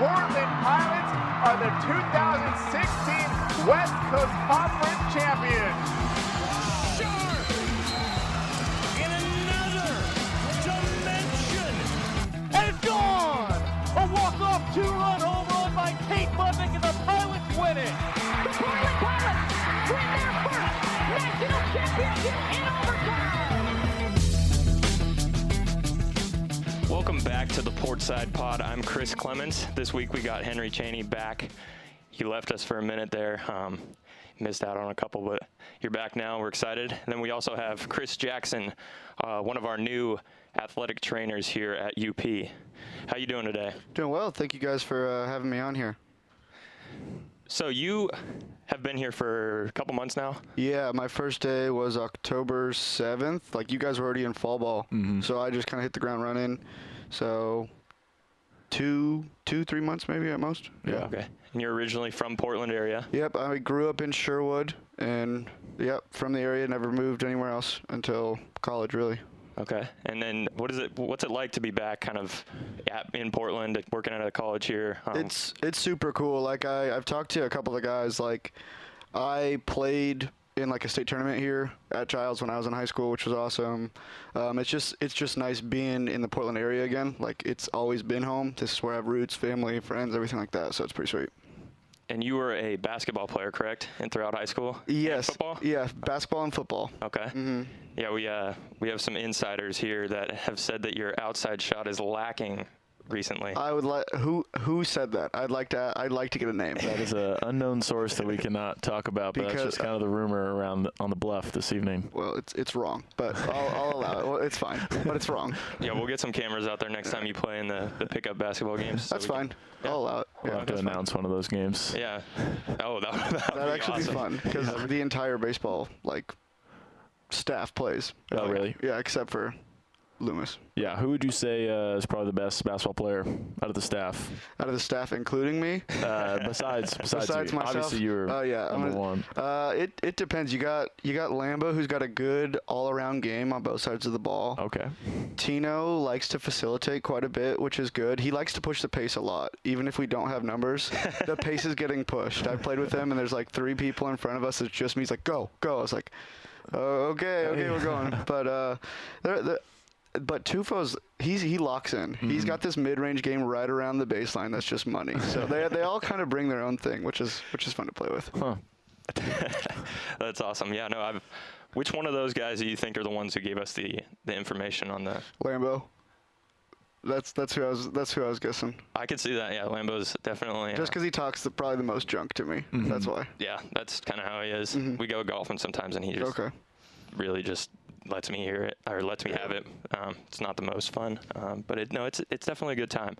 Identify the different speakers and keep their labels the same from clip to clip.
Speaker 1: Portland Pilots are the 2016 West Coast Conference champions.
Speaker 2: Sharp in another dimension.
Speaker 1: And it's gone! A walk-off two-run home run by Kate Budnick and the Pilots win it!
Speaker 3: The Portland Pilots win their first national championship in
Speaker 4: Welcome back to the Portside Pod. I'm Chris Clements. This week we got Henry Cheney back. He left us for a minute there. Um, missed out on a couple, but you're back now. We're excited. And then we also have Chris Jackson, uh, one of our new athletic trainers here at UP. How you doing today?
Speaker 5: Doing well. Thank you guys for uh, having me on here.
Speaker 4: So you have been here for a couple months now.
Speaker 5: Yeah, my first day was October 7th. Like, you guys were already in fall ball. So I just kind of hit the ground running. So, two, two, three months maybe at most. Yeah.
Speaker 4: Okay. And you're originally from Portland area.
Speaker 5: Yep, I grew up in Sherwood and, yep, from the area, never moved anywhere else until college, really.
Speaker 4: Okay. And then what is it? What's it like to be back, kind of, at, in Portland, working at a college here? Um,
Speaker 5: It's it's super cool. Like I I've talked to a couple of guys. Like I played in like a state tournament here at Chiles when I was in high school, which was awesome. Um, it's just it's just nice being in the Portland area again. Like it's always been home. This is where I have roots, family, friends, everything like that. So it's pretty sweet.
Speaker 4: and you were a basketball player, correct? And throughout high school.
Speaker 5: Yes.
Speaker 4: football.
Speaker 5: Yeah, basketball and football.
Speaker 4: Okay. Yeah, we uh we have some insiders here that have said that your outside shot is lacking recently.
Speaker 5: I would like who who said that? I'd like to I'd like to get a name.
Speaker 6: That is an unknown source that we cannot talk about, but that's
Speaker 5: Because-
Speaker 6: just kind of the rumor around the, on the bluff this evening.
Speaker 5: well, it's it's wrong, but I'll, I'll allow it. Well, it's fine, but it's wrong.
Speaker 4: yeah, we'll get some cameras out there next time you play in the, the pickup basketball games. so
Speaker 5: That's
Speaker 4: we can-
Speaker 5: fine. I'll allow it.
Speaker 6: We'll
Speaker 5: Yeah,
Speaker 6: have to
Speaker 5: that's fine.
Speaker 6: announce one of those games.
Speaker 4: Yeah. Oh, that would
Speaker 5: That'd actually
Speaker 4: awesome.
Speaker 5: be fun because the entire baseball like staff plays.
Speaker 6: Oh,
Speaker 5: Like,
Speaker 6: really?
Speaker 5: Yeah, except for Loomis.
Speaker 6: Yeah, who would you say uh, is probably the best basketball player out of the staff?
Speaker 5: Out of the staff, including me.
Speaker 6: Uh, besides, besides,
Speaker 5: Besides
Speaker 6: you.
Speaker 5: myself.
Speaker 6: Obviously, you were
Speaker 5: Oh yeah, I'm
Speaker 6: number
Speaker 5: gonna-
Speaker 6: one.
Speaker 5: Uh, it it depends. You got you got Lambo, who's got a good all-around game on both sides of the ball.
Speaker 6: Okay.
Speaker 5: Tino likes to facilitate quite a bit, which is good. He likes to push the pace a lot, even if we don't have numbers. the pace is getting pushed. I played with him, and there's like three people in front of us. It's just me. He's like, "Go, go." I was like, oh, "Okay, okay, we're going." But uh, they're, they're, but Tufo's he's he locks in. He's got this mid-range game right around the baseline. That's just money. So they they all kind of bring their own thing, which is which is fun to play with.
Speaker 6: Huh.
Speaker 4: That's awesome. Yeah, no, I've. Which one of those guys do you think are the ones who gave us the the information on the?
Speaker 5: Lambo. That's that's who I was that's who I was guessing.
Speaker 4: I could see that. Yeah, Lambo's definitely.
Speaker 5: Just
Speaker 4: uh,
Speaker 5: because he talks the, probably the most junk to me. That's why.
Speaker 4: yeah, that's kind of how he is. We go golfing sometimes, and he just
Speaker 5: Okay.
Speaker 4: really just lets me hear it or lets me have it. Um, it's not the most fun, um, but it, no, it's it's definitely a good time.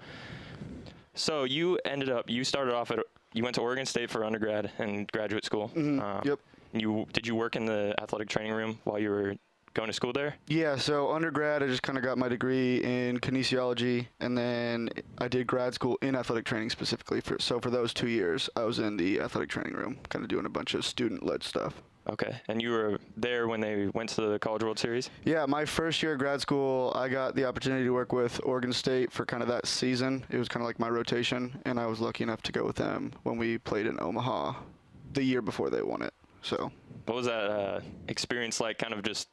Speaker 4: So you ended up you started off at you went to Oregon State for undergrad and graduate school. Um,
Speaker 5: Yep.
Speaker 4: You did you work in the athletic training room while you were going to school there?
Speaker 5: Yeah, so undergrad, I just kind of got my degree in kinesiology, and then I did grad school in athletic training specifically. For so for those two years, I was in the athletic training room, kind of doing a bunch of student-led stuff.
Speaker 4: Okay, and you were there when they went to the College World Series.
Speaker 5: Yeah, my first year of grad school, I got the opportunity to work with Oregon State for kind of that season. It was kind of like my rotation, and I was lucky enough to go with them when we played in Omaha the year before they won it. So
Speaker 4: What was that uh, experience like? Kind of just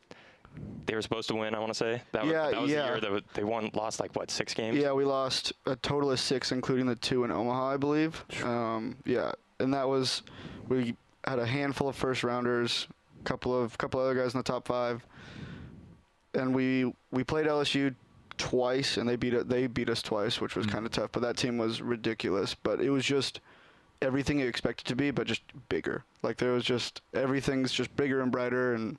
Speaker 4: they were supposed to win. I want to say that was,
Speaker 5: Yeah,
Speaker 4: that was
Speaker 5: yeah.
Speaker 4: the year that they won, lost like what six games.
Speaker 5: Yeah, we lost a total of six, including the two in Omaha, I believe. Um, yeah, and that was we had a handful of first rounders, couple of couple other guys in the top five, and we we played LSU twice, and they beat it. They beat us twice, which was mm. kind of tough. But that team was ridiculous. But it was just everything you expect it to be, but just bigger. Like there was just everything's just bigger and brighter, and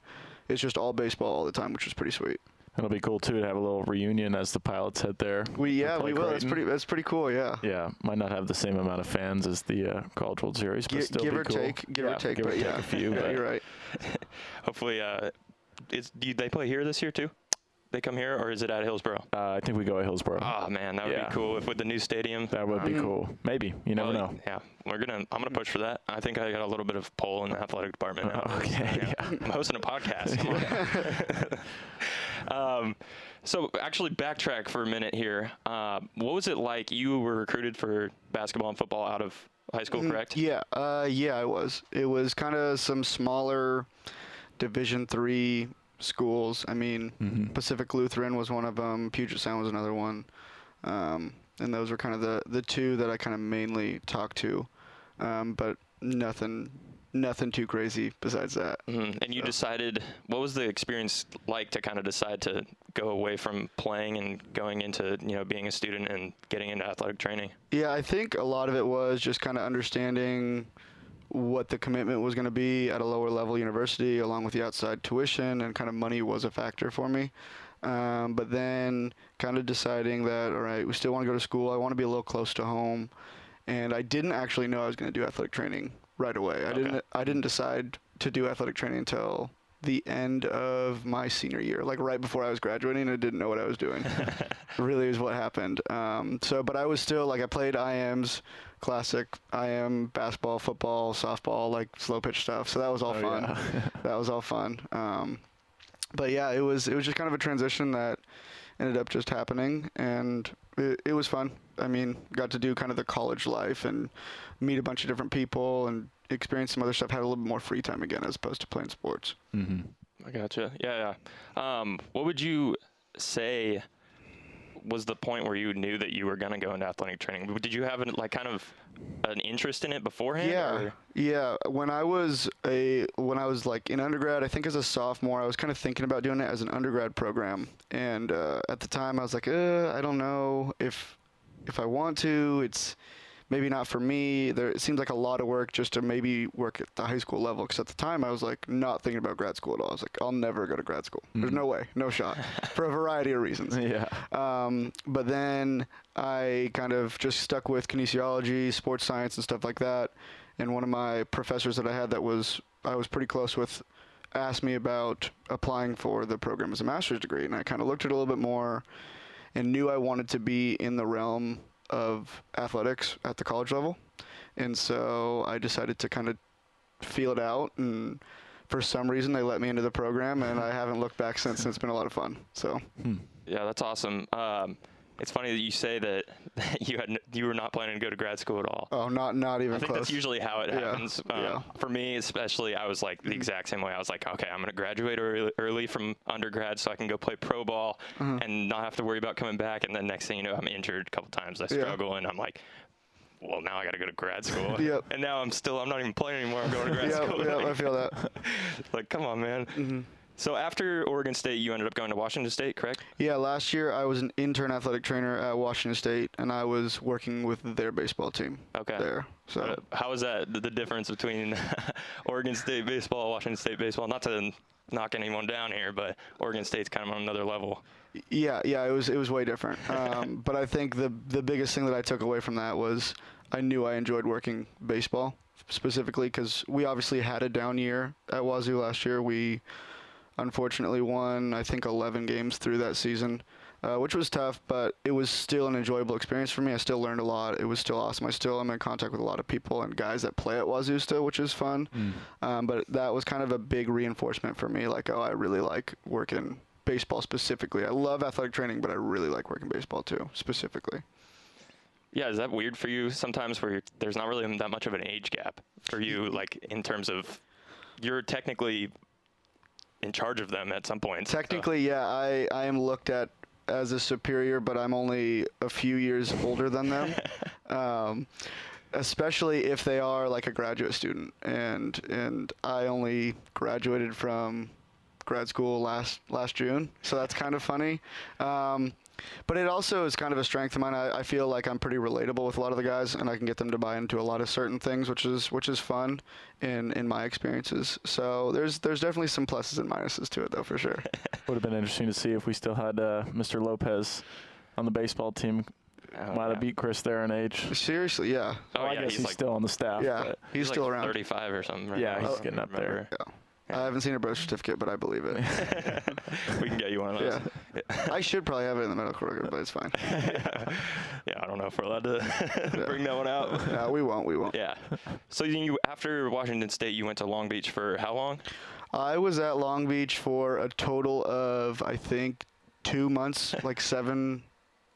Speaker 5: it's just all baseball all the time, which was pretty sweet.
Speaker 6: It'll be cool too to have a little reunion as the pilots head there.
Speaker 5: We yeah we will. That's pretty that's pretty cool. Yeah.
Speaker 6: Yeah, might not have the same amount of fans as the uh, College World Series, but
Speaker 5: Gi-
Speaker 6: still
Speaker 5: give
Speaker 6: be
Speaker 5: or
Speaker 6: cool.
Speaker 5: take, give
Speaker 6: Yeah,
Speaker 5: or take,
Speaker 6: give
Speaker 5: but
Speaker 6: or take
Speaker 5: yeah,
Speaker 6: a few.
Speaker 5: yeah,
Speaker 6: but
Speaker 5: you're right.
Speaker 4: Hopefully, uh, is do they play here this year too? They come here, or is it at Hillsboro?
Speaker 6: Uh, I think we go at Hillsboro.
Speaker 4: Oh man, that would
Speaker 6: Yeah.
Speaker 4: be cool if with the new stadium.
Speaker 6: that would be
Speaker 5: Mm-hmm.
Speaker 6: cool. Maybe you never
Speaker 4: Well,
Speaker 6: know.
Speaker 4: Yeah, we're gonna. I'm gonna push for that. I think I got a little bit of pull in the athletic department now.
Speaker 6: Okay, Yeah.
Speaker 4: I'm hosting a podcast. Come on. um, so actually, backtrack for a minute here. Uh, what was it like? You were recruited for basketball and football out of high school, correct?
Speaker 5: Yeah, uh, yeah, I was. It was kind of some smaller Division three schools. I mean, Pacific Lutheran was one of them. Puget Sound was another one, um, and those were kind of the the two that I kind of mainly talked to. Um, but nothing, nothing too crazy besides that.
Speaker 4: Mhm. And you decided, what was the experience like to kind of decide to go away from playing and going into, you know, being a student and getting into athletic training?
Speaker 5: Yeah, I think a lot of it was just kind of understanding what the commitment was going to be at a lower level university, along with the outside tuition, and kind of money was a factor for me. Um, but then kind of deciding that, all right, we still want to go to school. I want to be a little close to home. And I didn't actually know I was going to do athletic training right away. I didn't. I didn't decide to do athletic training until the end of my senior year, like right before I was graduating. I didn't know what I was doing. really is what happened. Um, so, but I was still like I played IMs, classic IM basketball, football, softball, like slow pitch stuff. So that was all
Speaker 6: Oh,
Speaker 5: fun.
Speaker 6: yeah.
Speaker 5: that was all fun. Um, but yeah, it was it was just kind of a transition that ended up just happening, and it, it was fun. I mean, got to do kind of the college life and meet a bunch of different people and experience some other stuff. Had a little bit more free time again as opposed to playing sports.
Speaker 6: Mm-hmm.
Speaker 4: I gotcha. Yeah, yeah. Um, what would you say was the point where you knew that you were going to go into athletic training? Did you have an, like kind of an interest in it beforehand?
Speaker 5: Yeah,
Speaker 4: or-
Speaker 5: yeah. When I was a when I was like in undergrad, I think as a sophomore, I was kind of thinking about doing it as an undergrad program. And uh, at the time, I was like, uh, I don't know if if I want to. It's maybe not for me. There it seems like a lot of work just to maybe work at the high school level. Because at the time, I was like not thinking about grad school at all. I was like, I'll never go to grad school. There's no way, no shot, for a variety of reasons.
Speaker 6: Yeah.
Speaker 5: Um, but then I kind of just stuck with kinesiology, sports science, and stuff like that. And one of my professors that I had that was I was pretty close with asked me about applying for the program as a master's degree, and I kind of looked at it a little bit more and knew I wanted to be in the realm of athletics at the college level. And so I decided to kind of feel it out and for some reason they let me into the program and I haven't looked back since and it's been a lot of fun. So
Speaker 4: Yeah, that's awesome. Um, it's funny that you say that, that you had you were not planning to go to grad school at all.
Speaker 5: Oh, not not even
Speaker 4: I think
Speaker 5: close.
Speaker 4: that's usually how it
Speaker 5: Yeah,
Speaker 4: happens. Um,
Speaker 5: yeah.
Speaker 4: For me, especially, I was like the exact same way. I was like, okay, I'm going to graduate early, early from undergrad so I can go play pro ball
Speaker 5: Mm-hmm.
Speaker 4: and not have to worry about coming back. And then next thing you know, I'm injured a couple times. I
Speaker 5: Yeah.
Speaker 4: struggle, and I'm like, well, now I got to go to grad school.
Speaker 5: Yep.
Speaker 4: And now I'm still, I'm not even playing anymore. I'm going to grad
Speaker 5: yeah,
Speaker 4: school.
Speaker 5: yeah, I feel that.
Speaker 4: like, come on, man.
Speaker 5: Mm-hmm.
Speaker 4: So after Oregon State, you ended up going to Washington State, correct?
Speaker 5: Yeah, last year I was an intern athletic trainer at Washington State, and I was working with their baseball team.
Speaker 4: Okay.
Speaker 5: There, so
Speaker 4: Uh, how is that the, difference between Oregon State baseball, and Washington State baseball? Not to knock anyone down here, but Oregon State's kind of on another level.
Speaker 5: yeah, yeah, it was it was way different. Um, but I think the the biggest thing that I took away from that was I knew I enjoyed working baseball specifically because we obviously had a down year at Wazoo last year. We unfortunately won I think 11 games through that season. Uh, which was tough, but it was still an enjoyable experience for me. I still learned a lot. It was still awesome. I still am in contact with a lot of people and guys that play at Wazoo still, which is fun. Um, but that was kind of a big reinforcement for me. Like, oh, I really like working baseball specifically. I love athletic training, but I really like working baseball too, specifically.
Speaker 4: Yeah, is that weird for you sometimes where you're, there's not really that much of an age gap for you, like in terms of you're technically in charge of them at some point. so-
Speaker 5: Technically, yeah, I, I am looked at as a superior, but I'm only a few years older than them. um, especially if they are like a graduate student, and and I only graduated from grad school last last June, so that's kind of funny. Um, but it also is kind of a strength of mine. I, I feel like I'm pretty relatable with a lot of the guys, and I can get them to buy into a lot of certain things, which is which is fun in in my experiences. So there's there's definitely some pluses and minuses to it, though, for sure.
Speaker 6: Would have been interesting to see if we still had uh, Mr. Lopez on the baseball team.
Speaker 4: Oh,
Speaker 6: Might
Speaker 4: yeah.
Speaker 6: have beat Chris there in age.
Speaker 5: Seriously, yeah.
Speaker 4: Oh,
Speaker 6: Well, I
Speaker 4: yeah,
Speaker 6: guess
Speaker 4: he's
Speaker 6: he's,
Speaker 4: like-
Speaker 6: still on the staff.
Speaker 5: Yeah,
Speaker 6: but
Speaker 5: he's,
Speaker 4: like
Speaker 5: still around.
Speaker 4: 35 or something. Right
Speaker 6: Yeah,
Speaker 4: now,
Speaker 6: he's
Speaker 4: I
Speaker 6: getting up there.
Speaker 5: Yeah. I haven't seen a birth certificate, but I believe it.
Speaker 4: we can get you one of those.
Speaker 5: yeah. I should probably have it in the medical record, but it's fine.
Speaker 4: yeah, I don't know if we're allowed to bring that one out.
Speaker 5: No, we won't. We won't.
Speaker 4: Yeah. So you after Washington State, you went to Long Beach for how long?
Speaker 5: I was at Long Beach for a total of I think two months, like seven,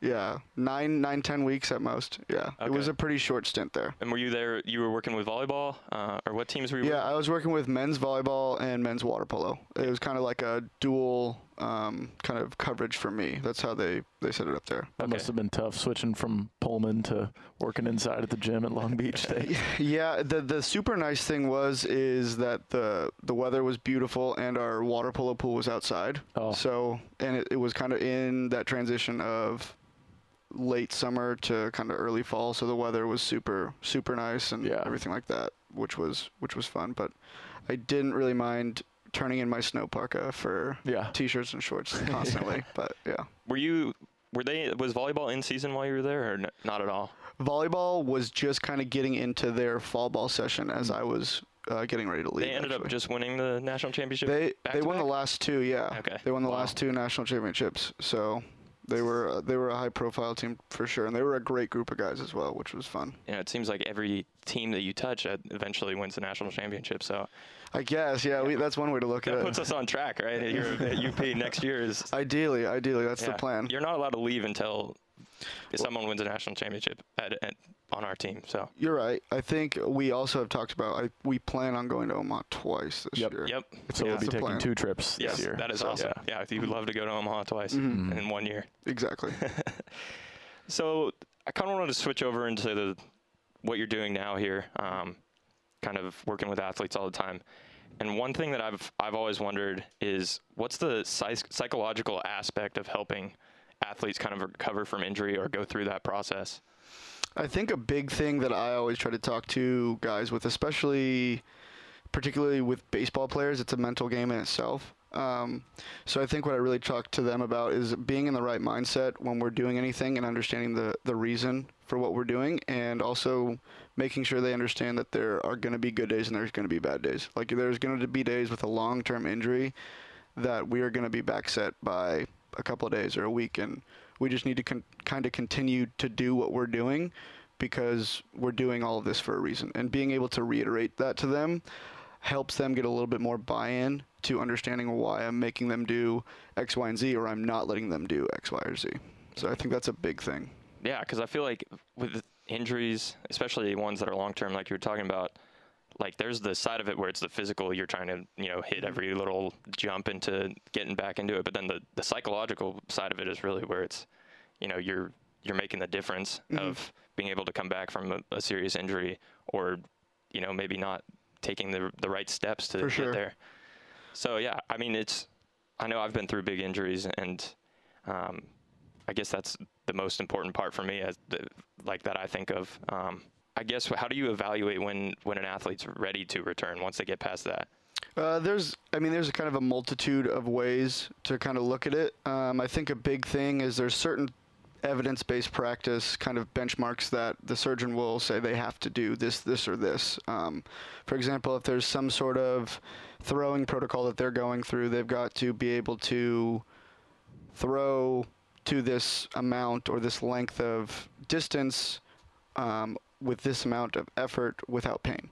Speaker 5: yeah, nine, nine, ten weeks at most. Yeah, it was a pretty short stint there.
Speaker 4: And were you there? You were working with volleyball, uh, or what teams were you?
Speaker 5: Yeah, I was working with men's volleyball and men's water polo. It was kind of like a dual um, kind of coverage for me. That's how they they set it up there.
Speaker 6: That must have been tough switching from Pullman to working inside at the gym at Long Beach State.
Speaker 5: Yeah, the the super nice thing was is that the the weather was beautiful and our water polo pool was outside.
Speaker 6: Oh.
Speaker 5: So and it, it was kind of in that transition of late summer to kind of early fall, so the weather was super super nice and
Speaker 6: Yeah.
Speaker 5: everything like that, which was which was fun. But I didn't really mind turning in my snow parka for
Speaker 6: Yeah.
Speaker 5: t-shirts and shorts constantly. but yeah.
Speaker 4: Were you? Were they? Was volleyball in season while you were there, or n- not at all?
Speaker 5: Volleyball was just kind of getting into their fall ball session as I was uh, getting ready to leave.
Speaker 4: They ended up just winning the national championship.
Speaker 5: They they won the last two, yeah.
Speaker 4: Okay.
Speaker 5: They won the
Speaker 4: Wow.
Speaker 5: last two national championships, so they were uh, they were a high profile team for sure, and they were a great group of guys as well, which was fun.
Speaker 4: Know, it seems like every team that you touch uh, eventually wins the national championship. So
Speaker 5: I guess, yeah, we, that's one way to look
Speaker 4: that
Speaker 5: at it.
Speaker 4: Puts us on track, right? You're at UP next year is
Speaker 5: Ideally, ideally, that's the plan.
Speaker 4: You're not allowed to leave until someone wins a national championship at, at, on our team. So
Speaker 5: You're right. I think we also have talked about. I, we plan on going to Omaha twice this
Speaker 6: Yep.
Speaker 5: year.
Speaker 4: yep.
Speaker 6: So we'll be taking
Speaker 5: plan.
Speaker 6: two trips
Speaker 4: Yes,
Speaker 6: this year.
Speaker 4: that is
Speaker 6: So,
Speaker 4: awesome.
Speaker 6: yeah.
Speaker 4: Yeah, you'd love to go to Omaha twice
Speaker 5: Mm-hmm.
Speaker 4: in one year.
Speaker 5: Exactly.
Speaker 4: So I kind of wanted to switch over into the what you're doing now here, um, kind of working with athletes all the time. And one thing that I've I've always wondered is what's the psych- psychological aspect of helping athletes kind of recover from injury or go through that process?
Speaker 5: I think a big thing that I always try to talk to guys with, especially particularly with baseball players, it's a mental game in itself. Um, so I think what I really talk to them about is being in the right mindset when we're doing anything and understanding the, the reason for what we're doing and also making sure they understand that there are going to be good days and there's going to be bad days. Like there's going to be days with a long-term injury that we are going to be back set by a couple of days or a week and we just need to con- kind of continue to do what we're doing because we're doing all of this for a reason and being able to reiterate that to them helps them get a little bit more buy-in to understanding why I'm making them do X, Y, and Z, or I'm not letting them do X, Y, or Z. So I think that's a big thing.
Speaker 4: Yeah, because I feel like with injuries, especially ones that are long term, like you were talking about, like there's the side of it where it's the physical, you're trying to you know hit every little jump into getting back into it, but then the the psychological side of it is really where it's you know you're you're making the difference of being able to come back from a, a serious injury or you know maybe not taking the the right steps to
Speaker 5: For
Speaker 4: get
Speaker 5: sure.
Speaker 4: there. So yeah, I mean it's I know I've been through big injuries and um, I guess that's the most important part for me as the, like that I think of. Um, I guess how do you evaluate when when an athlete's ready to return once they get past that?
Speaker 5: Uh, there's, I mean, there's a kind of a multitude of ways to kind of look at it. Um, I think a big thing is there's certain evidence-based practice kind of benchmarks that the surgeon will say they have to do this, this, or this. Um, for example, if there's some sort of throwing protocol that they're going through, they've got to be able to throw to this amount or this length of distance um, with this amount of effort without pain.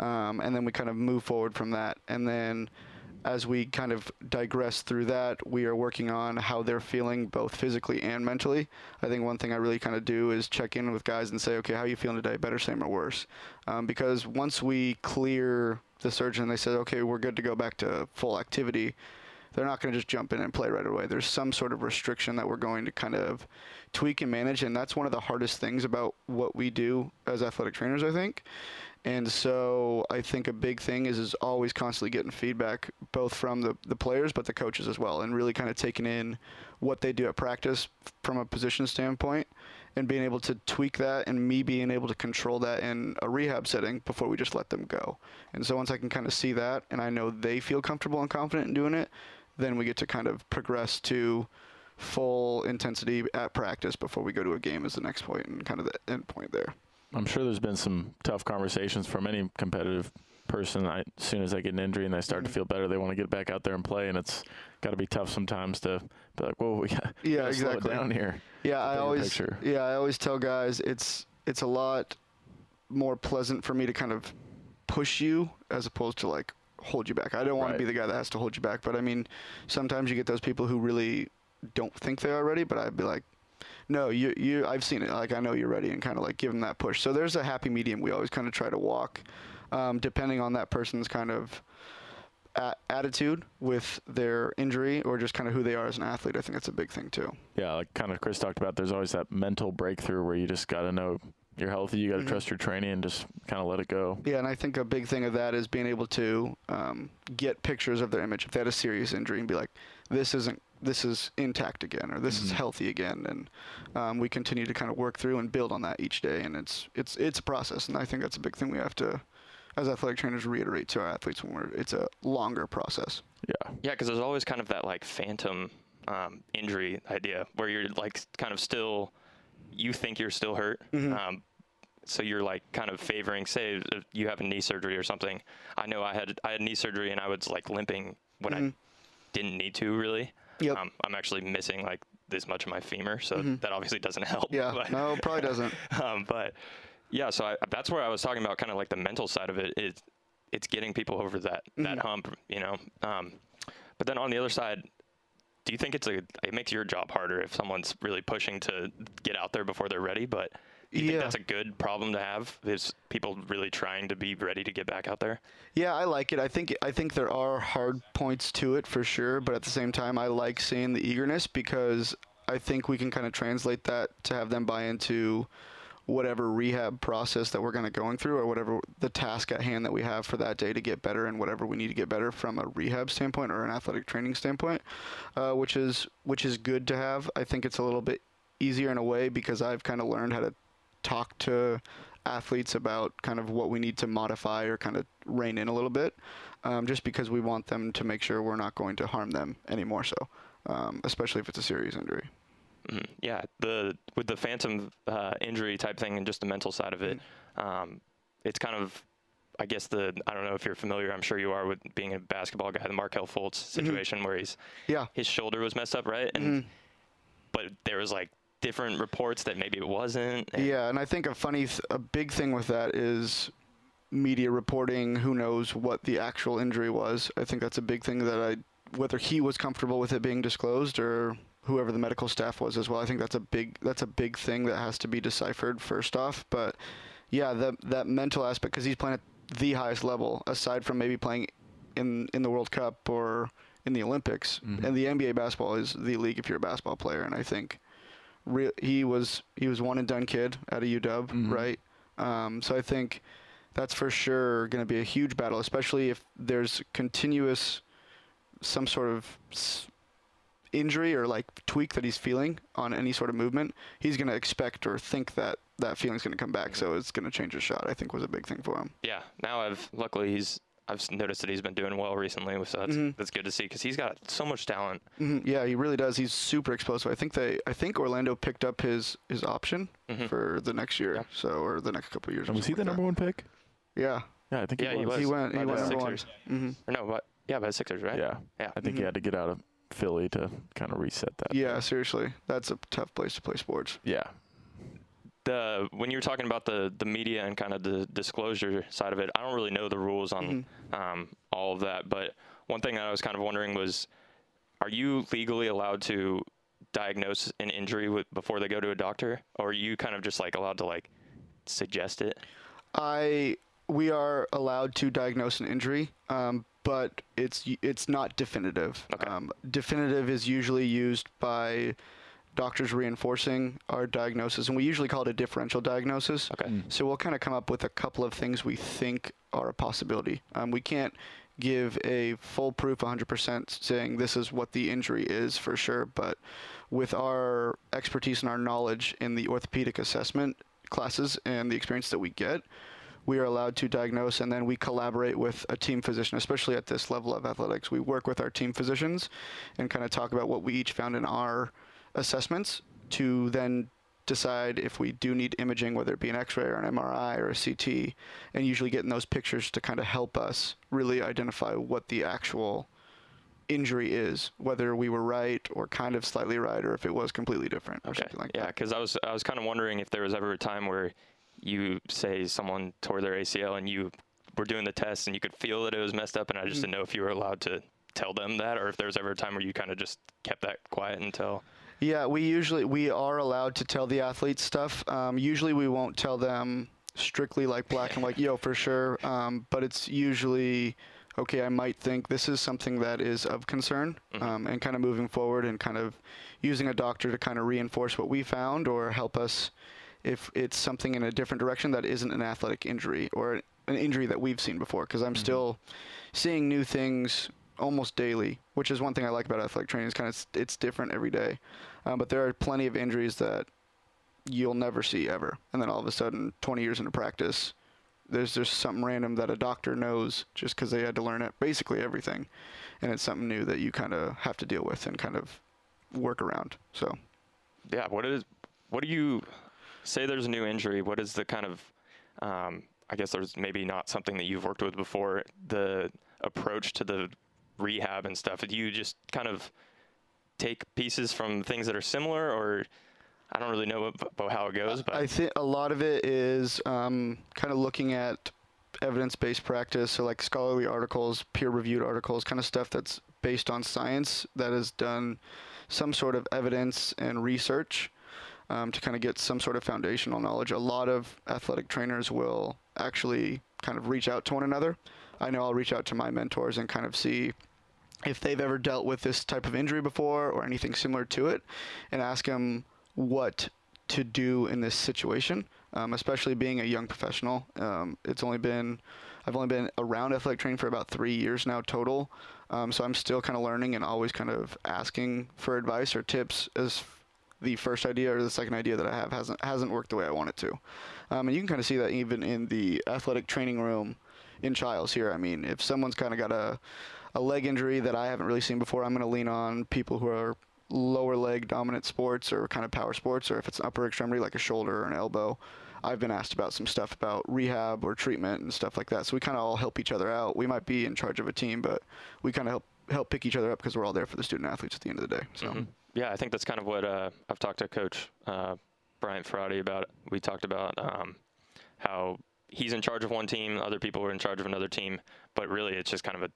Speaker 5: Um, and then we kind of move forward from that. And then as we kind of digress through that, we are working on how they're feeling both physically and mentally. I think one thing I really kind of do is check in with guys and say, okay, how are you feeling today? Better, same, or worse? Um, because once we clear the surgeon they said, okay, we're good to go back to full activity, they're not going to just jump in and play right away. There's some sort of restriction that we're going to kind of tweak and manage, and that's one of the hardest things about what we do as athletic trainers, I think. And so I think a big thing is is always constantly getting feedback, both from the, the players but the coaches as well, and really kind of taking in what they do at practice from a position standpoint, and being able to tweak that, and me being able to control that in a rehab setting before we just let them go. And so once I can kind of see that, and I know they feel comfortable and confident in doing it, then we get to kind of progress to full intensity at practice before we go to a game as the next point and kind of the end point there.
Speaker 6: I'm sure there's been some tough conversations from any competitive person. I, as soon as they get an injury and they start
Speaker 5: Mm-hmm.
Speaker 6: to feel better, they want to get back out there and play, and it's got to be tough sometimes to be like, "Whoa, we got
Speaker 5: Yeah,
Speaker 6: to slow it
Speaker 5: exactly.
Speaker 6: down here."
Speaker 5: Yeah, I always
Speaker 6: picture.
Speaker 5: yeah I always tell guys it's it's a lot more pleasant for me to kind of push you as opposed to like hold you back. I don't want
Speaker 6: Right.
Speaker 5: to be the guy that has to hold you back, but I mean, sometimes you get those people who really don't think they are ready, but I'd be like, no, you, you, I've seen it. Like, I know you're ready and kind of like give them that push. So there's a happy medium we always kind of try to walk, um, depending on that person's kind of a- attitude with their injury or just kind of who they are as an athlete. I think that's a big thing too.
Speaker 6: Yeah, like kind of Chris talked about. There's always that mental breakthrough where you just got to know you're healthy. You got to
Speaker 5: Mm-hmm.
Speaker 6: trust your training and just kind of let it go.
Speaker 5: Yeah, and I think a big thing of that is being able to um, get pictures of their image if they had a serious injury and be like, this isn't, this is intact again, or this is healthy again, and um, we continue to kind of work through and build on that each day, and it's it's it's a process, and I think that's a big thing we have to, as athletic trainers, reiterate to our athletes when we're it's a longer process.
Speaker 6: Yeah.
Speaker 4: Yeah, because there's always kind of that like phantom um, injury idea where you're like kind of still, you think you're still hurt. Um, so you're like kind of favoring, say, you have a knee surgery or something. I know I had I had knee surgery and I was like limping when I didn't need to really.
Speaker 5: Yep.
Speaker 4: Um, I'm actually missing like this much of my femur, so that obviously doesn't help.
Speaker 5: Yeah,
Speaker 4: but-
Speaker 5: no, probably doesn't.
Speaker 4: um, but yeah, so I, that's where I was talking about kind of like the mental side of it is it's getting people over that that hump, you know. Um, but then on the other side, do you think it's a it makes your job harder if someone's really pushing to get out there before they're ready? But you
Speaker 5: Yeah.
Speaker 4: think that's a good problem to have? Is people really trying to be ready to get back out there?
Speaker 5: Yeah, I like it. I think I think there are hard points to it for sure, but at the same time, I like seeing the eagerness because I think we can kind of translate that to have them buy into whatever rehab process that we're going to going through or whatever the task at hand that we have for that day to get better and whatever we need to get better from a rehab standpoint or an athletic training standpoint, uh, which is which is good to have. I think it's a little bit easier in a way because I've kind of learned how to talk to athletes about kind of what we need to modify or kind of rein in a little bit, um, just because we want them to make sure we're not going to harm them anymore. So, um, especially if it's a serious injury.
Speaker 4: Mhm. Yeah, the with the phantom uh, injury type thing and just the mental side of it, um, it's kind of, I guess the I don't know if you're familiar. I'm sure you are with being a basketball guy. The Markelle Fultz situation where he's
Speaker 5: Yeah.
Speaker 4: his shoulder was messed up, right? And but there was like different reports that maybe it wasn't. and-
Speaker 5: Yeah, and I think a funny, th- a big thing with that is media reporting. Who knows what the actual injury was? I think that's a big thing that I, whether he was comfortable with it being disclosed or whoever the medical staff was as well. I think that's a big, that's a big thing that has to be deciphered first off. But yeah, that that mental aspect because he's playing at the highest level, aside from maybe playing in in the World Cup or in the Olympics. Mm-hmm. And the NBA basketball is the league if you're a basketball player, and I think re- he was he was one and done kid at a UW, right? Um, so I think that's for sure going to be a huge battle, especially if there's continuous some sort of s- injury or like tweak that he's feeling on any sort of movement. He's going to expect or think that that feeling's going to come back, so it's going to change his shot. I think was a big thing for him.
Speaker 4: yeah. Now I've luckily he's I've noticed that he's been doing well recently, so that's that's good to see because he's got so much talent.
Speaker 5: Mhm, Yeah, he really does. He's super explosive. I think they, I think Orlando picked up his his option for the next year,
Speaker 4: Yeah.
Speaker 5: so or the next couple of years. or
Speaker 6: And was he the
Speaker 5: something
Speaker 6: number
Speaker 5: like
Speaker 6: one pick?
Speaker 5: Yeah,
Speaker 6: Yeah, I think
Speaker 4: Yeah,
Speaker 6: he
Speaker 4: he
Speaker 6: was.
Speaker 4: was.
Speaker 5: he went. He went
Speaker 4: the
Speaker 5: number one.
Speaker 4: Sixers.
Speaker 5: hmm
Speaker 4: Or no, but Yeah, by the Sixers, right?
Speaker 6: Yeah.
Speaker 4: Yeah.
Speaker 6: I think he had to get out of Philly to kind of reset that.
Speaker 5: Yeah, seriously, that's a tough place to play sports.
Speaker 6: Yeah.
Speaker 4: The when you were talking about the the media and kind of the disclosure side of it, I don't really know the rules on um, all of that. But one thing that I was kind of wondering was, are you legally allowed to diagnose an injury with, before they go to a doctor, or are you kind of just like allowed to like suggest it?
Speaker 5: I we are allowed to diagnose an injury, um, but it's it's not definitive.
Speaker 4: Okay.
Speaker 5: Um, definitive is usually used by doctors reinforcing our diagnosis, and we usually call it a differential diagnosis.
Speaker 4: Okay. Mm.
Speaker 5: So we'll kind of come up with a couple of things we think are a possibility. Um, we can't give a foolproof 100% saying this is what the injury is for sure, but with our expertise and our knowledge in the orthopedic assessment classes and the experience that we get, we are allowed to diagnose and then we collaborate with a team physician, especially at this level of athletics. We work with our team physicians and kind of talk about what we each found in our assessments to then decide if we do need imaging, whether it be an X-ray or an MRI or a CT, and usually getting those pictures to kind of help us really identify what the actual injury is, whether we were right or kind of slightly right, or if it was completely different or
Speaker 4: Okay.
Speaker 5: something like
Speaker 4: yeah,
Speaker 5: that.
Speaker 4: because I was I was kind of wondering if there was ever a time where you say someone tore their ACL and you were doing the test and you could feel that it was messed up, and I just mm. didn't know if you were allowed to tell them that, or if there was ever a time where you kind of just kept that quiet until.
Speaker 5: Yeah, we usually we are allowed to tell the athletes stuff. Um, usually we won't tell them strictly like black and white, yo, for sure. Um, but it's usually okay. I might think this is something that is of concern, um, and kind of moving forward and kind of using a doctor to kind of reinforce what we found or help us if it's something in a different direction that isn't an athletic injury or an injury that we've seen before. Because I'm still seeing new things almost daily, which is one thing I like about athletic training. Is kind of it's different every day, um, but there are plenty of injuries that you'll never see ever, and then all of a sudden, 20 years into practice, there's just something random that a doctor knows just because they had to learn it, basically everything, and it's something new that you kind of have to deal with and kind of work around. So
Speaker 4: Yeah, what is what do you say? There's a new injury. What is the kind of um, I guess there's maybe not something that you've worked with before. The approach to the rehab and stuff. Do you just kind of take pieces from things that are similar, or I don't really know about how it goes, but
Speaker 5: I think a lot of it is um, kind of looking at evidence-based practice, so like scholarly articles, peer-reviewed articles, kind of stuff that's based on science that has done some sort of evidence and research um, to kind of get some sort of foundational knowledge. A lot of athletic trainers will actually kind of reach out to one another. I know I'll reach out to my mentors and kind of see if they've ever dealt with this type of injury before or anything similar to it and ask them what to do in this situation, um, especially being a young professional. Um, it's only been, I've only been around athletic training for about three years now total. Um, so I'm still kind of learning and always kind of asking for advice or tips as the first idea or the second idea that I have hasn't hasn't worked the way I want it to. Um, and you can kind of see that even in the athletic training room in Chiles here. I mean, if someone's kind of got a a leg injury that I haven't really seen before, I'm going to lean on people who are lower leg dominant sports or kind of power sports, or if it's an upper extremity like a shoulder or an elbow. I've been asked about some stuff about rehab or treatment and stuff like that. So we kind of all help each other out. We might be in charge of a team, but we kind of help help pick each other up because we're all there for the student athletes at the end of the day. So
Speaker 4: yeah, I think that's kind of what uh, I've talked to Coach uh, Bryant Ferrati about. We talked about um, how he's in charge of one team, other people are in charge of another team, but really it's just kind of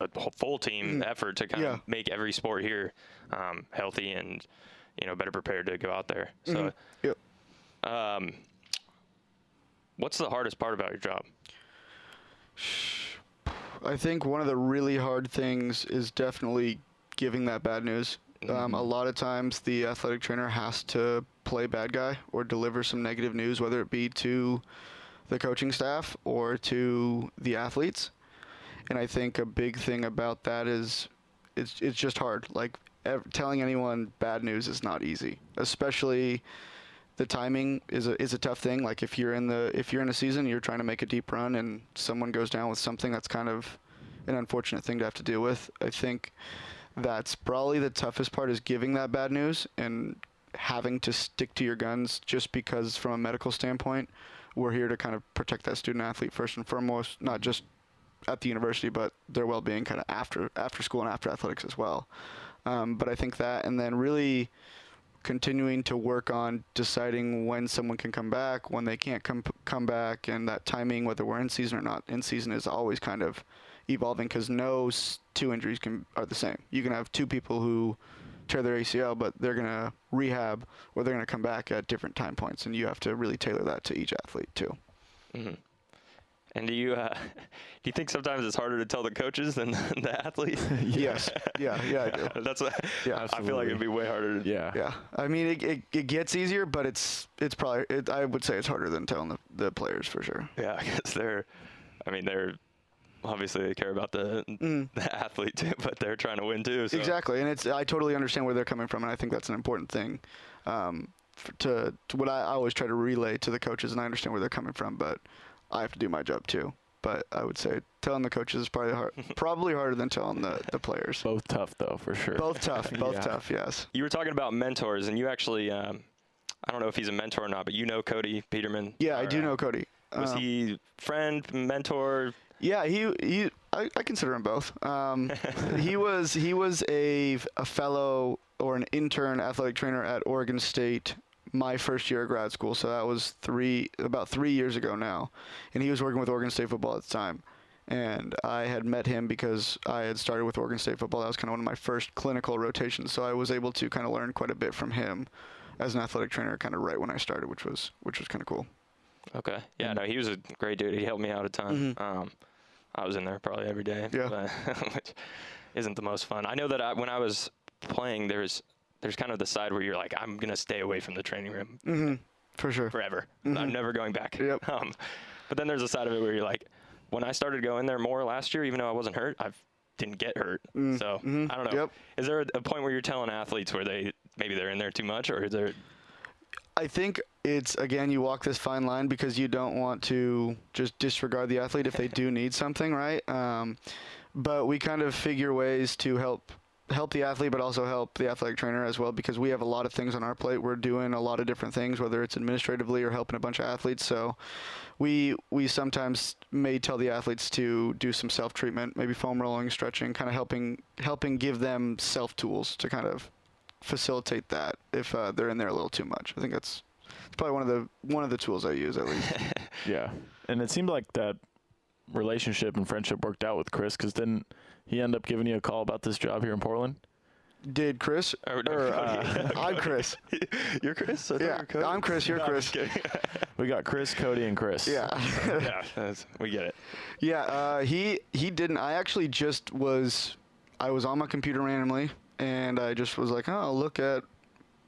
Speaker 4: a, a full team effort to kind
Speaker 5: Yeah.
Speaker 4: of make every sport here um, healthy and you know better prepared to go out there. So,
Speaker 5: yep.
Speaker 4: um, what's the hardest part about your job?
Speaker 5: I think one of the really hard things is definitely giving that bad news. Um, a lot of times, the athletic trainer has to play bad guy or deliver some negative news, whether it be to the coaching staff or to the athletes. And I think a big thing about that is it's it's just hard. Like ev- telling anyone bad news is not easy, especially the timing is a is a tough thing. Like if you're in the if you're in a season, you're trying to make a deep run, and someone goes down with something that's kind of an unfortunate thing to have to deal with. I think that's probably the toughest part is giving that bad news and having to stick to your guns just because from a medical standpoint we're here to kind of protect that student athlete first and foremost not just at the university but their well-being kind of after after school and after athletics as well um, but i think that and then really continuing to work on deciding when someone can come back, when they can't come come back, and that timing, whether we're in season or not in season, is always kind of evolving because no two injuries can are the same. You can have two people who tear their ACL, but they're gonna rehab or they're gonna come back at different time points, and you have to really tailor that to each athlete too.
Speaker 4: And do you uh, do you think sometimes it's harder to tell the coaches than the athletes?
Speaker 5: Yes, yeah, yeah, I do.
Speaker 4: That's what,
Speaker 5: Yeah,
Speaker 4: I feel like it'd be way harder. To,
Speaker 6: Yeah.
Speaker 5: Yeah, I mean it, it, it gets easier, but it's it's probably it, I would say it's harder than telling the, the players for sure.
Speaker 4: Yeah, I guess they're. I mean, they're obviously they care about the, the athlete too, but they're trying to win too. So.
Speaker 5: Exactly, and it's I totally understand where they're coming from, and I think that's an important thing um, to, to what I, I always try to relay to the coaches, and I understand where they're coming from, but I have to do my job too. But I would say telling the coaches is probably hard, probably harder than telling the, the players.
Speaker 6: Both tough though, for sure.
Speaker 5: Both tough, both
Speaker 6: Yeah.
Speaker 5: tough, yes.
Speaker 4: You were talking about mentors, and you actually, um, I don't know if he's a mentor or not, but you know Cody Peterman.
Speaker 5: Yeah, I do
Speaker 4: uh,
Speaker 5: know Cody.
Speaker 4: Was
Speaker 5: Um,
Speaker 4: he friend, mentor?
Speaker 5: Yeah, he he. I, I consider him both. Um, he was he was a, a fellow or an intern athletic trainer at Oregon State my first year of grad school. So that was three about three years ago now, and he was working with Oregon State football at the time. And I had met him because I had started with Oregon State football. That was kind of one of my first clinical rotations. So I was able to kind of learn quite a bit from him as an athletic trainer, kind of right when I started, which was which was kind of cool.
Speaker 4: Okay. Yeah, no, he was a great dude. He helped me out a ton. Um, I was in there probably every day.
Speaker 5: Yeah.
Speaker 4: But, which isn't the most fun. I know that I, when I was playing, there's there's kind of the side where you're like, I'm gonna stay away from the training room mm-hmm.
Speaker 5: For sure.
Speaker 4: forever. I'm mm-hmm. never going back.
Speaker 5: Yep.
Speaker 4: Um, but then there's a side of it where you're like, when I started going there more last year, even though I wasn't hurt, I didn't get hurt. Mm. So mm-hmm. I don't know.
Speaker 5: Yep.
Speaker 4: Is there a, a point where you're telling athletes where they maybe they're in there too much, or is there?
Speaker 5: I think it's again you walk this fine line because you don't want to just disregard the athlete if they do need something, right? Um, but we kind of figure ways to help help the athlete, but also help the athletic trainer as well because we have a lot of things on our plate. We're doing a lot of different things, whether it's administratively or helping a bunch of athletes. So we we sometimes may tell the athletes to do some self treatment, maybe foam rolling, stretching, kind of helping helping give them self tools to kind of facilitate that if uh, they're in there a little too much. I think that's it's probably one of the one of the tools I use at least.
Speaker 6: Yeah, and it seemed like that relationship and friendship worked out with Chris because didn't he end up giving you a call about this job here in Portland?
Speaker 5: Did Chris?
Speaker 4: Or-
Speaker 5: Or, uh, I'm Chris.
Speaker 4: you're Chris. I
Speaker 5: Yeah,
Speaker 4: you were Cody.
Speaker 5: I'm Chris. You're
Speaker 4: No,
Speaker 5: Chris.
Speaker 6: We got Chris, Cody, and Chris.
Speaker 5: Yeah.
Speaker 4: yeah, that's, we get it.
Speaker 5: Yeah, uh, he he didn't. I actually just was. I was on my computer randomly, and I just was like, oh, I'll look at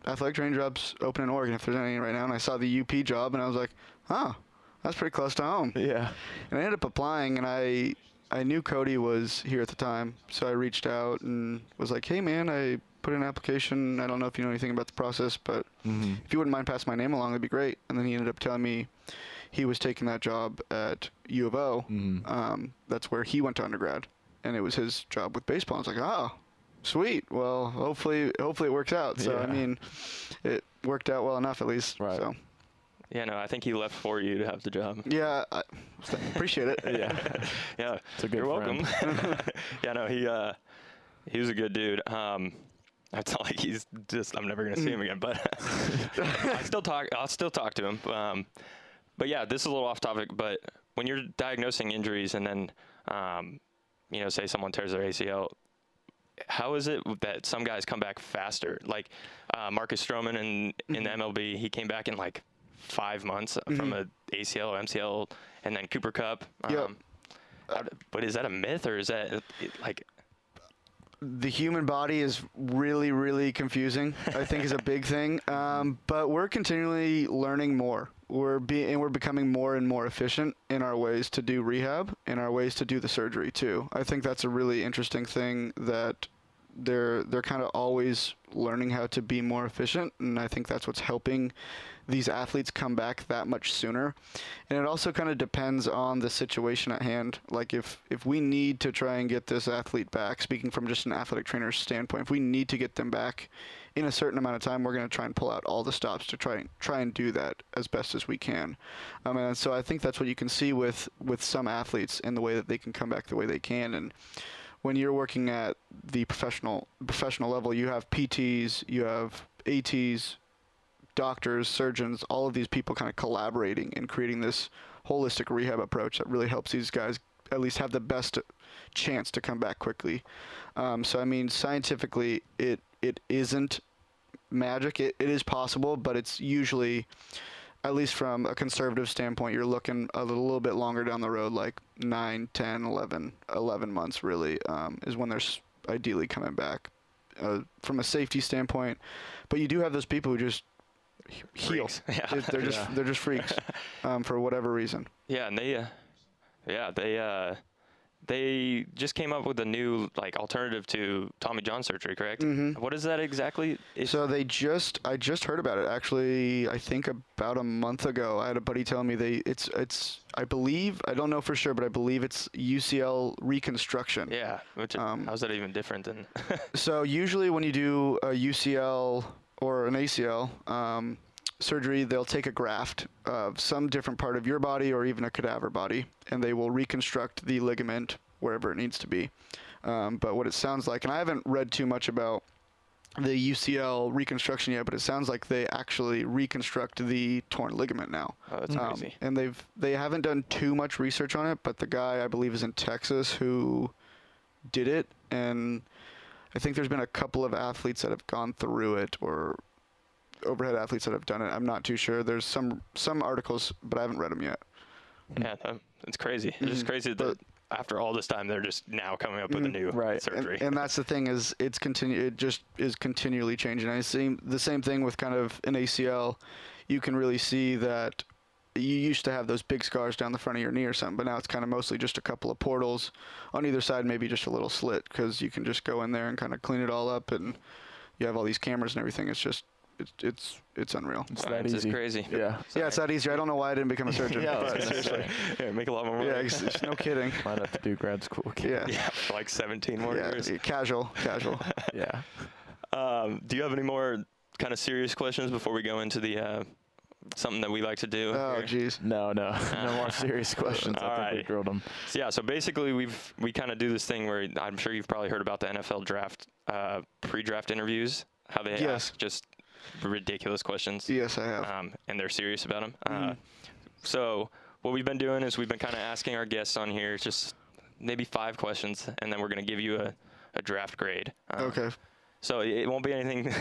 Speaker 5: athletic training jobs open in Oregon if there's any right now. And I saw the UP job, and I was like, oh, that's pretty close to home.
Speaker 6: Yeah.
Speaker 5: And I ended up applying, and I I knew Cody was here at the time, so I reached out and was like, hey man, I put in an application. I don't know if you know anything about the process, but mm-hmm. if you wouldn't mind passing my name along, that'd be great. And then he ended up telling me he was taking that job at U of O. Mm-hmm. Um, that's where he went to undergrad, and it was his job with baseball. I was like, oh, sweet. Well, hopefully, hopefully it works out. So I mean, it worked out well enough at least.
Speaker 6: Right.
Speaker 5: So
Speaker 4: Yeah, no, I think he left for you to have the job.
Speaker 5: yeah, I appreciate it.
Speaker 6: Yeah.
Speaker 4: Yeah, it's
Speaker 6: a good
Speaker 4: you're welcome. yeah, no, he uh, he was a good dude. Um, it's not like he's just I'm never gonna see him again, but I still talk. I'll still talk to him. Um, but yeah, this is a little off topic. But when you're diagnosing injuries and then, um, you know, say someone tears their ACL, how is it that some guys come back faster? Like uh, Marcus Stroman in in the MLB, he came back in like five months from a ACL, or MCL, and then Cooper Kupp.
Speaker 5: Yep.
Speaker 4: Um, how but is that a myth or is that it, like
Speaker 5: the human body is really, really confusing. I think is a big thing. Um, but we're continually learning more. We're be and we're becoming more and more efficient in our ways to do rehab, in our ways to do the surgery too. I think that's a really interesting thing that they're they're kind of always learning how to be more efficient, and I think that's what's helping these athletes come back that much sooner. And it also kind of depends on the situation at hand. Like if if we need to try and get this athlete back, speaking from just an athletic trainer's standpoint, if we need to get them back in a certain amount of time, we're going to try and pull out all the stops to try try and do that as best as we can. Um, and so I think that's what you can see with with some athletes in the way that they can come back the way they can and when you're working at the professional professional level, you have PTs, you have ATs, doctors, surgeons, all of these people kind of collaborating and creating this holistic rehab approach that really helps these guys at least have the best chance to come back quickly. Um, so I mean, scientifically, it it isn't magic. It, it is possible, but it's usually at least from a conservative standpoint, you're looking a little, little bit longer down the road, like 9, 10, 11, 11 months really, um, is when they're ideally coming back uh, from a safety standpoint. But you do have those people who just heal.
Speaker 4: Yeah.
Speaker 5: They're, just they're just freaks um, for whatever reason.
Speaker 4: Yeah, and they, uh, yeah, they, uh, they just came up with a new like alternative to Tommy John surgery, correct? What is that exactly?
Speaker 5: So they just I just heard about it actually I think about a month ago. I had a buddy telling me they it's it's I believe I don't know for sure but I believe it's UCL reconstruction.
Speaker 4: yeah, which
Speaker 5: um,
Speaker 4: how's that even different than?
Speaker 5: So usually when you do a UCL or an ACL um, surgery, they'll take a graft of some different part of your body or even a cadaver body, and they will reconstruct the ligament wherever it needs to be. Um, but what it sounds like, and I haven't read too much about the UCL reconstruction yet, but it sounds like they actually reconstruct the torn ligament now.
Speaker 4: Oh, that's
Speaker 5: Um,
Speaker 4: crazy.
Speaker 5: and they've they haven't done too much research on it, but the guy I believe is in Texas who did it, and I think there's been a couple of athletes that have gone through it or overhead athletes that have done it. I'm not too sure. There's some some articles, but I haven't read them yet.
Speaker 4: Yeah, it's crazy. It's just mm-hmm. crazy that
Speaker 5: But-
Speaker 4: after all this time, they're just now coming up with a mm-hmm. new
Speaker 6: Right.
Speaker 5: And,
Speaker 4: surgery.
Speaker 5: and that's the thing is it's continue it just is continually changing. I see the same thing with kind of an ACL. You can really see that you used to have those big scars down the front of your knee or something, but now it's kind of mostly just a couple of portals on either side, maybe just a little slit because you can just go in there and kind of clean it all up, and you have all these cameras and everything. It's just it's it's it's unreal.
Speaker 6: It's that
Speaker 4: Science is
Speaker 6: easy.
Speaker 4: crazy.
Speaker 6: Yeah.
Speaker 5: Yeah, it's that easy. I don't know why I didn't become a surgeon.
Speaker 6: Yeah, I was
Speaker 5: but seriously.
Speaker 4: yeah, make a lot more money.
Speaker 5: Yeah, it's, it's no kidding.
Speaker 6: Might have to do grad school again.
Speaker 5: Yeah.
Speaker 4: Yeah, for like 17 more
Speaker 5: Yeah,
Speaker 4: years.
Speaker 5: casual, casual.
Speaker 6: Yeah.
Speaker 4: Um, do you have any more kind of serious questions before we go into the uh, something that we like to do?
Speaker 5: Oh, jeez.
Speaker 6: No, no, no more serious questions. I think we
Speaker 4: Alright.
Speaker 6: grilled them.
Speaker 4: So, yeah, so basically we've we kind of do this thing where I'm sure you've probably heard about the NFL draft uh, pre-draft interviews, how they
Speaker 5: Yes.
Speaker 4: ask just ridiculous questions.
Speaker 5: Yes, I have.
Speaker 4: um, and they're serious about them. Uh,
Speaker 5: Mm-hmm.
Speaker 4: so what we've been doing is we've been kind of asking our guests on here just maybe five questions, and then we're going to give you a, a draft grade. Uh,
Speaker 5: Okay.
Speaker 4: So it won't be anything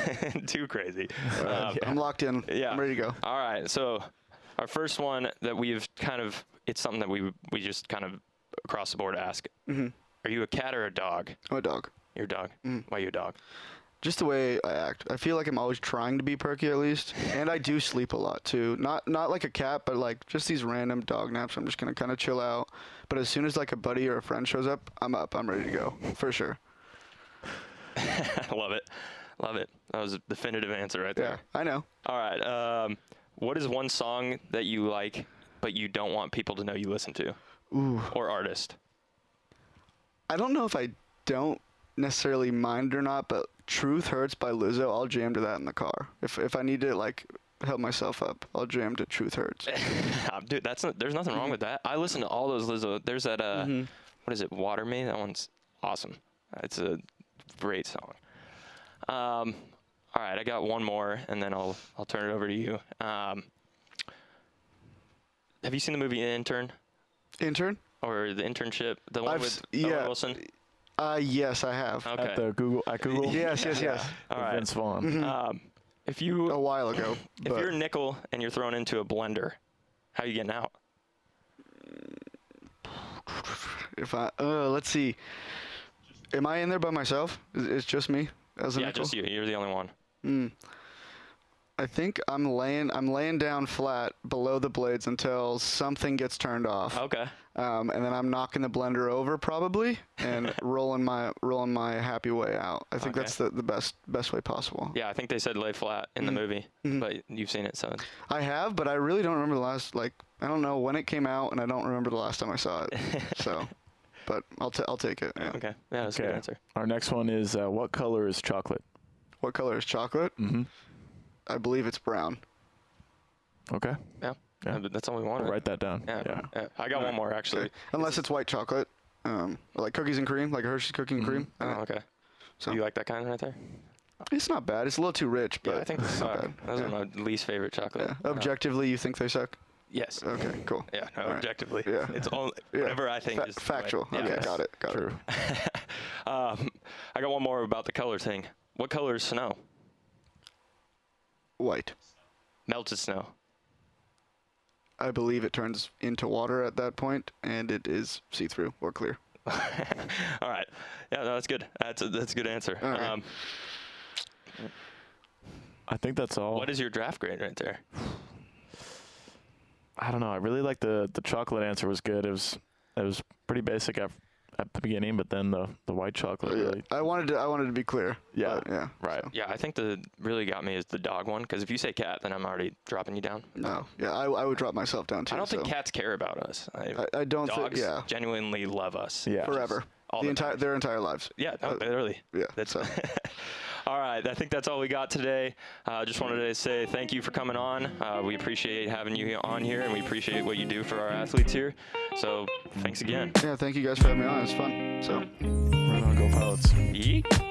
Speaker 4: too crazy. Um,
Speaker 5: I'm locked in.
Speaker 4: yeah.
Speaker 5: I'm ready to go.
Speaker 4: All right. So our first one that we've kind of it's something that we we just kind of across the board ask.
Speaker 5: Mm-hmm.
Speaker 4: Are you a cat or a dog?
Speaker 5: I'm a dog.
Speaker 4: You're a dog.
Speaker 5: Mm.
Speaker 4: Why you a dog?
Speaker 5: Just the way I act. I feel like I'm always trying to be perky at least, and I do sleep a lot too. Not not like a cat, but like just these random dog naps. I'm just gonna kind of chill out. But as soon as like a buddy or a friend shows up, I'm up. I'm ready to go for sure.
Speaker 4: I love it. Love it. That was a definitive answer right
Speaker 5: Yeah,
Speaker 4: there.
Speaker 5: I know.
Speaker 4: All right. Um, what is one song that you like, but you don't want people to know you listen to,
Speaker 5: Ooh,
Speaker 4: or artist?
Speaker 5: I don't know if I don't necessarily mind or not, but "Truth Hurts" by Lizzo, I'll jam to that in the car. If if I need to like help myself up, I'll jam to "Truth Hurts."
Speaker 4: Dude, that's not, there's nothing wrong with that. I listen to all those Lizzo. There's that uh,
Speaker 5: Mm-hmm.
Speaker 4: what is it? Water Me. That one's awesome. It's a great song. Um, all right, I got one more, and then I'll I'll turn it over to you. Um, have you seen the movie Intern
Speaker 5: Intern?
Speaker 4: or the internship? The one
Speaker 5: I've
Speaker 4: with
Speaker 5: s-
Speaker 4: Owen
Speaker 5: yeah.
Speaker 4: Wilson.
Speaker 5: Uh, yes, I have.
Speaker 4: Okay.
Speaker 6: At the Google, at Google.
Speaker 5: Yes, yes, yes.
Speaker 4: all
Speaker 6: with
Speaker 4: right.
Speaker 6: Vince Vaughn.
Speaker 5: Mm-hmm.
Speaker 4: Um, if you
Speaker 5: A while ago.
Speaker 4: if you're nickel and you're thrown into a blender, how you getting out?
Speaker 5: If I, uh, let's see. Am I in there by myself? Is It's just me as a
Speaker 4: Yeah,
Speaker 5: nickel?
Speaker 4: just you. You're the only one.
Speaker 5: I think I'm laying. I'm laying down flat below the blades until something gets turned off,
Speaker 4: Okay.
Speaker 5: um, and then I'm knocking the blender over probably and rolling my rolling my happy way out. I think
Speaker 4: Okay.
Speaker 5: that's the, the best best way possible.
Speaker 4: Yeah, I think they said lay flat in the movie, but you've seen it, so
Speaker 5: I have, but I really don't remember the last. Like I don't know when it came out, and I don't remember the last time I saw it. so, but I'll t- I'll take it. yeah.
Speaker 4: okay. Yeah, that's a good answer.
Speaker 6: Our next one is uh, what color is chocolate?
Speaker 5: What color is chocolate?
Speaker 6: Mm-hmm.
Speaker 5: I believe it's brown.
Speaker 6: Okay.
Speaker 4: Yeah.
Speaker 6: Yeah.
Speaker 4: That's all we wanted.
Speaker 6: Write that down.
Speaker 4: Yeah.
Speaker 6: Yeah.
Speaker 4: yeah. I got one more actually.
Speaker 5: Okay. Unless it's white chocolate, um, like cookies and cream, like Hershey's cookie and cream.
Speaker 4: Oh,
Speaker 5: Uh,
Speaker 4: okay.
Speaker 5: So
Speaker 4: You like that kind right there?
Speaker 5: it's not bad. It's a little too rich, but
Speaker 4: Yeah, I think they
Speaker 5: it's not
Speaker 4: suck.
Speaker 5: bad.
Speaker 4: Those
Speaker 5: yeah.
Speaker 4: are my least favorite chocolate.
Speaker 5: Yeah. Objectively, you think they suck?
Speaker 4: yes.
Speaker 5: Okay, cool.
Speaker 4: Yeah. No,
Speaker 5: All right.
Speaker 4: objectively.
Speaker 5: Yeah.
Speaker 4: It's all
Speaker 5: Yeah.
Speaker 4: whatever I think
Speaker 5: Fa-
Speaker 4: is
Speaker 5: factual.
Speaker 4: Yeah.
Speaker 5: Okay, got it. Got
Speaker 6: True.
Speaker 5: it.
Speaker 4: Um, I got one more about the color thing. What color is snow?
Speaker 5: White.
Speaker 4: Melted snow.
Speaker 5: I believe it turns into water at that point, and it is see-through or clear.
Speaker 4: all right. Yeah, no, that's good. That's a, that's a good answer.
Speaker 5: All right.
Speaker 4: Um,
Speaker 6: I think that's all.
Speaker 4: what is your draft grade right there?
Speaker 6: I don't know. I really like the the chocolate answer was good. It was it was pretty basic at, at the beginning, but then the the white chocolate
Speaker 5: Yeah.
Speaker 6: really.
Speaker 5: I wanted to. I wanted to be clear.
Speaker 6: Yeah.
Speaker 5: but yeah.
Speaker 6: Right.
Speaker 5: so,
Speaker 4: Yeah, I think the really got me is the dog one because if you say cat, then I'm already dropping you down.
Speaker 5: No. Yeah. I, I would drop myself down too.
Speaker 4: I don't think cats care about us. I,
Speaker 5: I, I don't think.
Speaker 4: dogs
Speaker 5: Yeah.
Speaker 4: genuinely love us.
Speaker 6: Yeah.
Speaker 5: Forever.
Speaker 4: All
Speaker 5: the
Speaker 4: the
Speaker 5: entire
Speaker 4: time.
Speaker 5: their entire lives.
Speaker 4: Yeah, no,
Speaker 5: Uh,
Speaker 4: literally.
Speaker 5: Yeah.
Speaker 4: That's
Speaker 5: so.
Speaker 4: all right. I think that's all we got today. Uh, just wanted to say thank you for coming on. Uh, we appreciate having you on here, and we appreciate what you do for our athletes here. So thanks again.
Speaker 5: Yeah. Thank you guys for having me on. It's fun. So.
Speaker 6: Right on, go pilots.
Speaker 4: Yeet.